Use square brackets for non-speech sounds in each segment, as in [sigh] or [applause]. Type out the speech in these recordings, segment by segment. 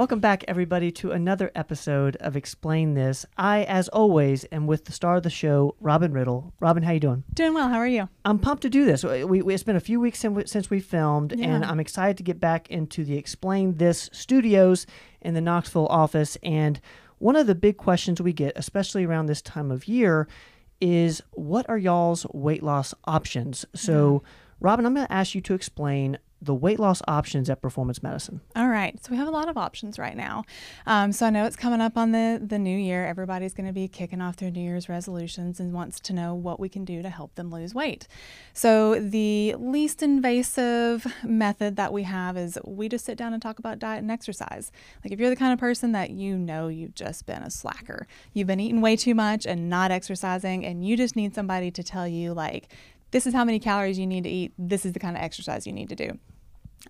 Welcome back, everybody, to another episode of Explain This. I, as always, am with the star of the show, Robin Riddle. Robin, how you doing? Doing well. How are you? I'm pumped to do this. We, we it's been a few weeks since, we filmed, Yeah. and I'm excited to get back into the Explain This studios in the Knoxville office. And one of the big questions we get, especially around this time of year, is what are y'all's weight loss options? So, Robin, I'm going to ask you to explain the weight loss options at Performance Medicine. All right. So we have a lot of options right now. Um, so I know it's coming up on the the new year. Everybody's going to be kicking off their New Year's resolutions and wants to know what we can do to help them lose weight. So the least invasive method that we have is we just sit down and talk about diet and exercise. Like if you're the kind of person that you know you've just been a slacker, you've been eating way too much and not exercising, and you just need somebody to tell you like. This is how many calories you need to eat. This is the kind of exercise you need to do.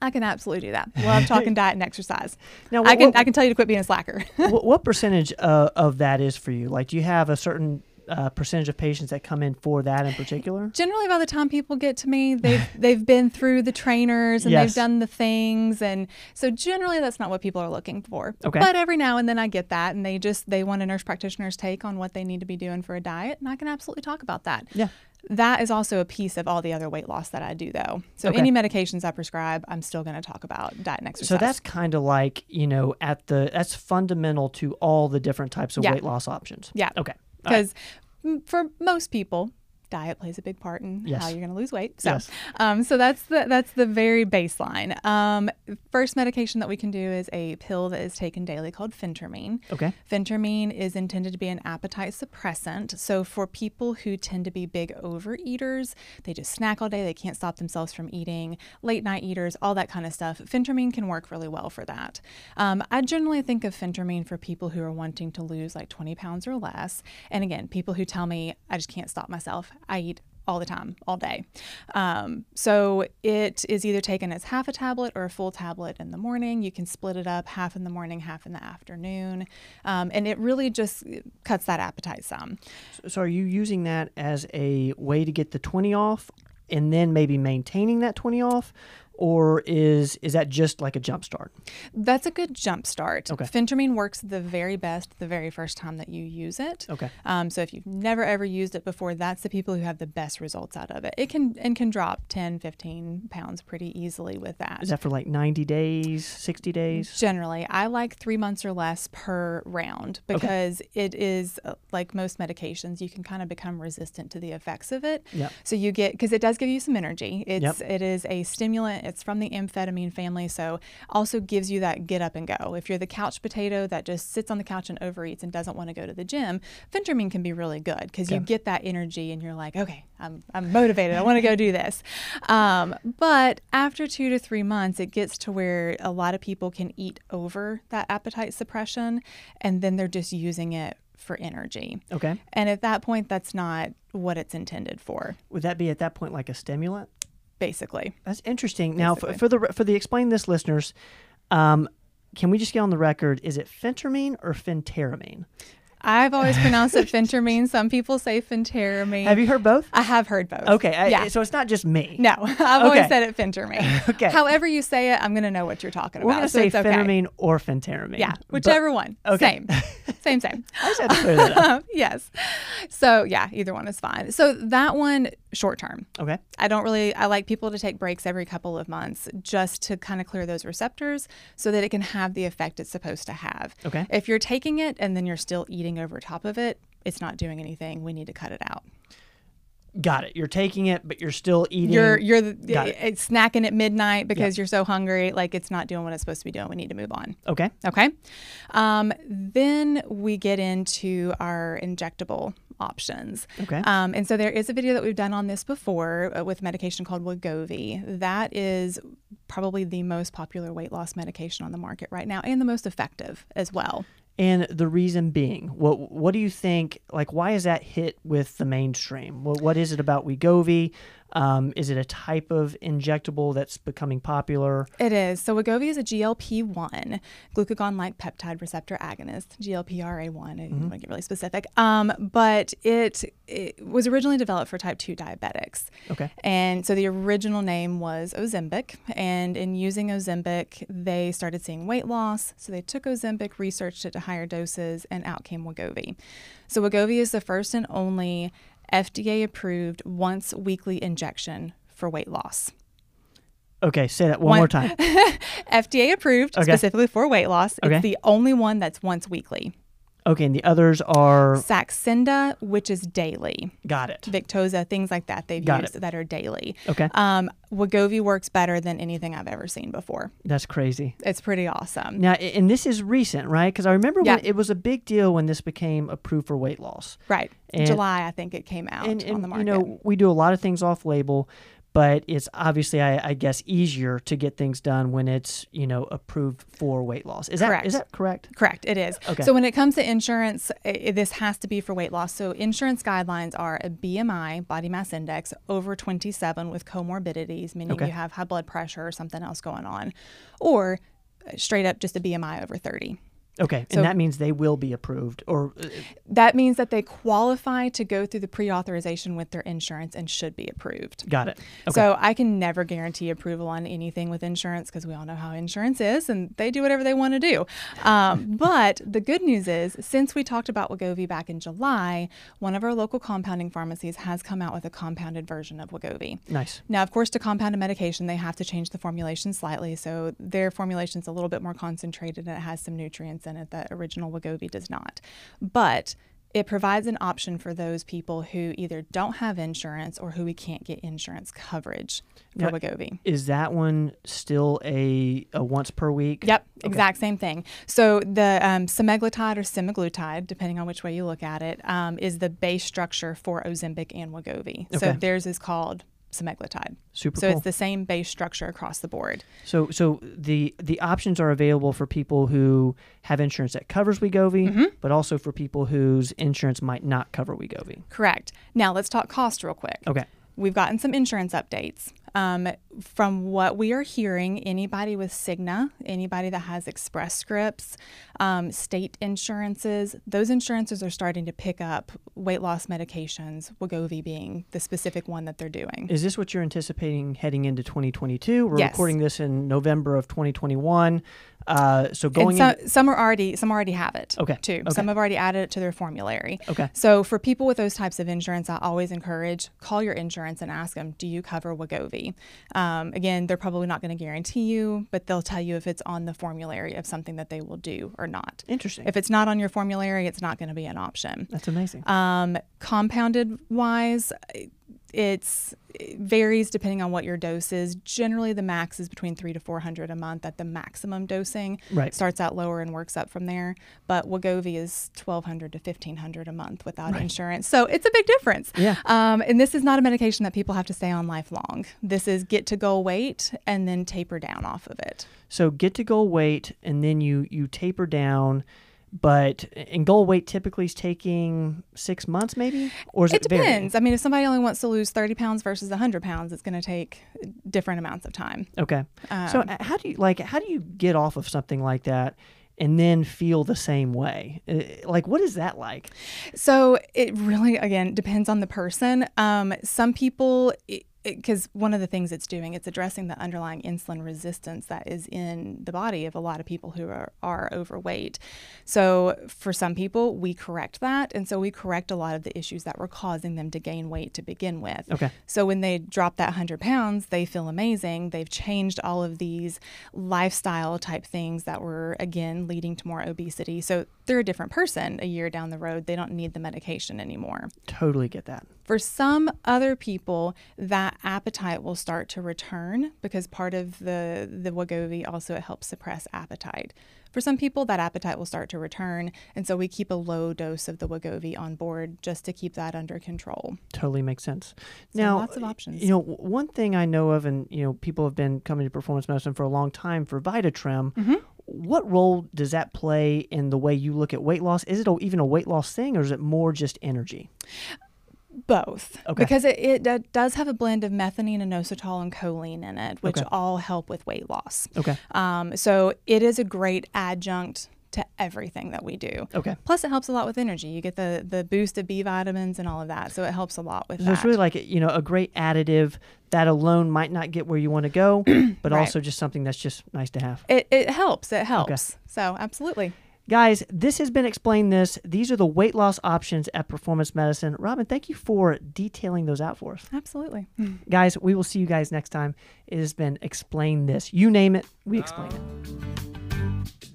I can absolutely do that. [laughs] Love talking diet and exercise. Now, I can what- I can tell you to quit being a slacker. [laughs] what, what percentage uh, of that is for you? Like, do you have a certain uh, percentage of patients that come in for that in particular? Generally, by the time people get to me, they've [laughs] they've been through the trainers and Yes. they've done the things, and so generally that's not what people are looking for. Okay. But every now and then I get that, and they just they want a nurse practitioner's take on what they need to be doing for a diet, and I can absolutely talk about that. Yeah. That is also a piece of all the other weight loss that I do, though. So Okay. any medications I prescribe, I'm still going to talk about diet and exercise. So that's kind of like you know at the that's fundamental to all the different types of Yeah. weight loss options. Yeah. Okay. All right. because for most people diet plays a big part in Yes. how you're going to lose weight so Yes. um, so that's the that's the very baseline um, first medication that we can do is a pill that is taken daily called phentermine Okay. Phentermine is intended to be an appetite suppressant. So, for people who tend to be big overeaters, they just snack all day, they can't stop themselves from eating, late night eaters, all that kind of stuff, Phentermine can work really well for that. Um, I generally think of Phentermine for people who are wanting to lose like 20 pounds or less. And again, people who tell me, I just can't stop myself, I eat all the time, all day. Um, so it is either taken as half a tablet or a full tablet in the morning. You can split it up half in the morning, half in the afternoon. Um, and it really just cuts that appetite some. So, are you using that as a way to get the twenty off, and then maybe maintaining that twenty off, or is is that just like a jump start? That's a good jump start. Okay. Phentermine works the very best the very first time that you use it. Okay. Um, so if you've never ever used it before, that's the people who have the best results out of it. It can and can drop 10, 15 pounds pretty easily with that. Is that for like ninety days, sixty days? Generally, I like three months or less per round because it is uh, like most medications, you can kind of become resistant to the effects of it. Yep. So you get because it does give you some energy. It's Yep. it is a stimulant. It's from the amphetamine family, so also gives you that get up and go. If you're the couch potato that just sits on the couch and overeats and doesn't want to go to the gym, phentermine can be really good because you get that energy and you're like, okay, I'm I'm motivated. I want to go do this. Um, but after two to three months, it gets to where a lot of people can eat over that appetite suppression, and then they're just using it for energy. Okay. And at that point, that's not what it's intended for, Would that be at that point like a stimulant? Basically. That's interesting. Now, for, for the for the explain this listeners, um, can we just get on the record? Is it phentermine or phentermine? I've always pronounced it [laughs] phentermine. Some people say phentermine. Have you heard both? I have heard both. Okay. I, yeah. So it's not just me. no, [laughs] I've always said it phentermine. [laughs] Okay. However you say it, I'm going to know what you're talking We're about. gonna so say it's okay. or phentermine. Yeah, But- whichever one. okay. Same. Same, same. I just had to clear that up. yes. So, yeah, either one is fine. So, that one, short term. Okay. I don't really, I like people to take breaks every couple of months just to kind of clear those receptors so that it can have the effect it's supposed to have. Okay. If you're taking it and then you're still eating over top of it, it's not doing anything. We need to cut it out. Got it. You're taking it, but you're still eating. You're you're Got it. it's snacking at midnight because you're so hungry. Like it's not doing what it's supposed to be doing. We need to move on. okay. Okay. Um, then we get into our injectable options. Okay. Um, and so there is a video that we've done on this before uh, with medication called Wegovy. That is probably the most popular weight loss medication on the market right now and the most effective as well. And the reason being, what what do you think? Like, why is that hit with the mainstream? What what is it about Wegovy? Um, is it a type of injectable that's becoming popular? It is. So Wegovy is a GLP-1, glucagon-like peptide receptor agonist, GLPRA1. I mm-hmm. want to get really specific. Um, but it, it was originally developed for type 2 diabetics. Okay. And so the original name was Ozempic. And in using Ozempic, they started seeing weight loss. So they took Ozempic, researched it to higher doses, and out came Wegovy. So Wegovy is the first and only FDA approved once weekly injection for weight loss. Okay, say that one, one more time. [laughs] FDA approved okay. specifically for weight loss. It's the only one that's once weekly. Okay, and the others are Saxenda, which is daily. Got it. Victoza, things like that they've Got used it. that are daily. Okay. Um, Wegovy works better than anything I've ever seen before. That's crazy. It's pretty awesome. Now, and this is recent, right? Because I remember yeah. when it was a big deal when this became approved for weight loss. Right. And, July, I think it came out and, and, on the market. You know, we do a lot of things off label, but it's obviously I, I, guess easier to get things done when it's you know approved for weight loss. Is correct. that is that correct? Correct. It is. Okay. So when it comes to insurance it, this has to be for weight loss. So insurance guidelines are a bmi body mass index over 27 with comorbidities meaning okay. you have high blood pressure or something else going on or uh, straight up just a bmi over 30 Okay, so and that means they will be approved, or uh, that means that they qualify to go through the pre-authorization with their insurance and should be approved. Got it. Okay. So I can never guarantee approval on anything with insurance because we all know how insurance is, and they do whatever they want to do. Um, [laughs] but the good news is, since we talked about Wegovy back in July, one of our local compounding pharmacies has come out with a compounded version of Wegovy. Nice. Now, of course, to compound a medication, they have to change the formulation slightly, so their formulation is a little bit more concentrated and it has some nutrients that original Wegovy does not. But it provides an option for those people who either don't have insurance or who we can't get insurance coverage for now, Wegovy. Is that one still a, a once per week? Yep, okay. exact same thing. So the um, semaglutide or semaglutide, depending on which way you look at it, um, is the base structure for Ozempic and Wegovy. Okay. So theirs is called semaglutide. Super so cool. it's the same base structure across the board. So so the the options are available for people who have insurance that covers Wegovy, mm-hmm. but also for people whose insurance might not cover Wegovy. Correct. Now let's talk cost real quick. Okay. We've gotten some insurance updates. Um, from what we are hearing, anybody with Cigna, anybody that has Express Scripts, um, state insurances, those insurances are starting to pick up weight loss medications, Wegovy being the specific one that they're doing. Is this what you're anticipating heading into 2022? We're yes. recording this in November of 2021. Uh, so going some, in, some are already some already have it. Okay. Too. Okay. Some have already added it to their formulary. Okay. So for people with those types of insurance, I always encourage call your insurance and ask them, do you cover Wegovy? Um, again, they're probably not going to guarantee you, but they'll tell you if it's on the formulary of something that they will do or not. Interesting. If it's not on your formulary, it's not going to be an option. That's amazing. Um, compounded wise, it's it varies depending on what your dose is. Generally, the max is between three to four hundred a month at the maximum dosing. Right. Starts out lower and works up from there. But Wegovy is twelve hundred to fifteen hundred a month without right. insurance. So it's a big difference. Yeah. Um, and this is not a medication that people have to stay on lifelong. This is get to goal weight and then taper down off of it. So get to goal weight and then you you taper down but in goal weight typically is taking six months maybe? Or is it, it depends. Vary? i mean if somebody only wants to lose 30 pounds versus 100 pounds it's going to take different amounts of time. Okay. Um, so how do you like how do you get off of something like that and then feel the same way? Like what is that like? So it really again depends on the person. Um, some people it, because one of the things it's doing, it's addressing the underlying insulin resistance that is in the body of a lot of people who are, are overweight. So, for some people, we correct that. And so, we correct a lot of the issues that were causing them to gain weight to begin with. Okay. So, when they drop that 100 pounds, they feel amazing. They've changed all of these lifestyle type things that were, again, leading to more obesity. So, they're a different person a year down the road. They don't need the medication anymore. Totally get that. For some other people, that appetite will start to return because part of the the Wegovy also it helps suppress appetite. For some people, that appetite will start to return, and so we keep a low dose of the Wegovy on board just to keep that under control. Totally makes sense. So now, lots of options. You know, one thing I know of, and you know, people have been coming to performance medicine for a long time for VitaTrim. Mm-hmm. What role does that play in the way you look at weight loss? Is it even a weight loss thing, or is it more just energy? Both. Okay. Because it, it does have a blend of methionine, inositol, and choline in it, which Okay. all help with weight loss. Okay. Um, so it is a great adjunct to everything that we do. Okay. Plus, it helps a lot with energy. You get the the boost of B vitamins and all of that, so it helps a lot with So that. it's really like you know a great additive that alone might not get where you want to go, [clears throat] but Right. also just something that's just nice to have. it, it helps. It helps. So absolutely. Guys, this has been Explain This. These are the weight loss options at Performance Medicine. Robin, thank you for detailing those out for us. Absolutely. Guys, we will see you guys next time. It has been Explain This. You name it, we explain it.